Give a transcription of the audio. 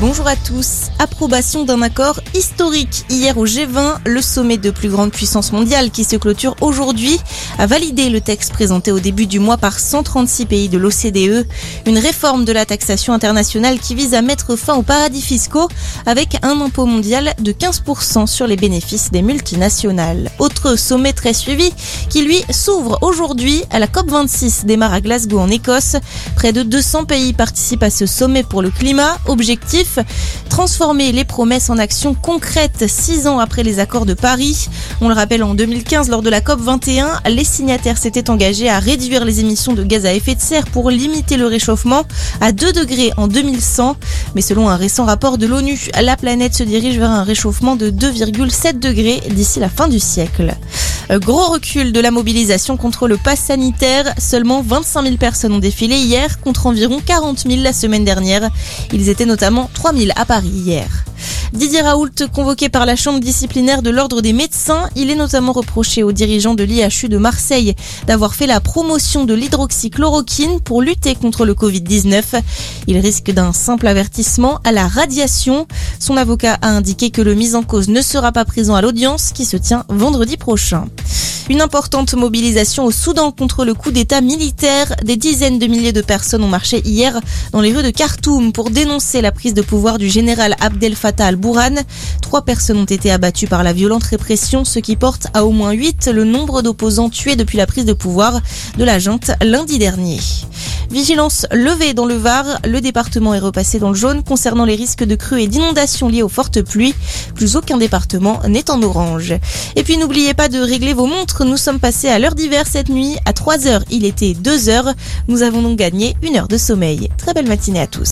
Bonjour à tous. Approbation d'un accord historique hier au G20, le sommet de plus grande puissance mondiale qui se clôture aujourd'hui, a validé le texte présenté au début du mois par 136 pays de l'OCDE, une réforme de la taxation internationale qui vise à mettre fin aux paradis fiscaux avec un impôt mondial de 15% sur les bénéfices des multinationales. Autre sommet très suivi qui lui s'ouvre aujourd'hui à la COP26 démarre à Glasgow en Écosse. Près de 200 pays participent à ce sommet pour le climat. Objectif transformer les promesses en actions concrètes six ans après les accords de Paris. On le rappelle, en 2015, lors de la COP 21, les signataires s'étaient engagés à réduire les émissions de gaz à effet de serre pour limiter le réchauffement à 2 degrés en 2100. Mais selon un récent rapport de l'ONU, la planète se dirige vers un réchauffement de 2,7 degrés d'ici la fin du siècle. Euh, gros recul de la mobilisation contre le pass sanitaire. Seulement 25 000 personnes ont défilé hier contre environ 40 000 la semaine dernière. Ils étaient notamment 3 000 à Paris hier. Didier Raoult, convoqué par la chambre disciplinaire de l'ordre des médecins, il est notamment reproché aux dirigeants de l'IHU de Marseille d'avoir fait la promotion de l'hydroxychloroquine pour lutter contre le Covid-19. Il risque d'un simple avertissement à la radiation. Son avocat a indiqué que le mis en cause ne sera pas présent à l'audience qui se tient vendredi prochain. Une importante mobilisation au Soudan contre le coup d'État militaire. Des dizaines de milliers de personnes ont marché hier dans les rues de Khartoum pour dénoncer la prise de pouvoir du général Abdel Fattah al-Bourhan. Trois personnes ont été abattues par la violente répression, ce qui porte à au moins huit le nombre d'opposants tués depuis la prise de pouvoir de la junte lundi dernier. Vigilance levée dans le Var. Le département est repassé dans le jaune concernant les risques de crues et d'inondations liées aux fortes pluies. Plus aucun département n'est en orange. Et puis n'oubliez pas de régler vos montres. Nous sommes passés à l'heure d'hiver cette nuit. À 3 heures, il était 2 heures. Nous avons donc gagné une heure de sommeil. Très belle matinée à tous.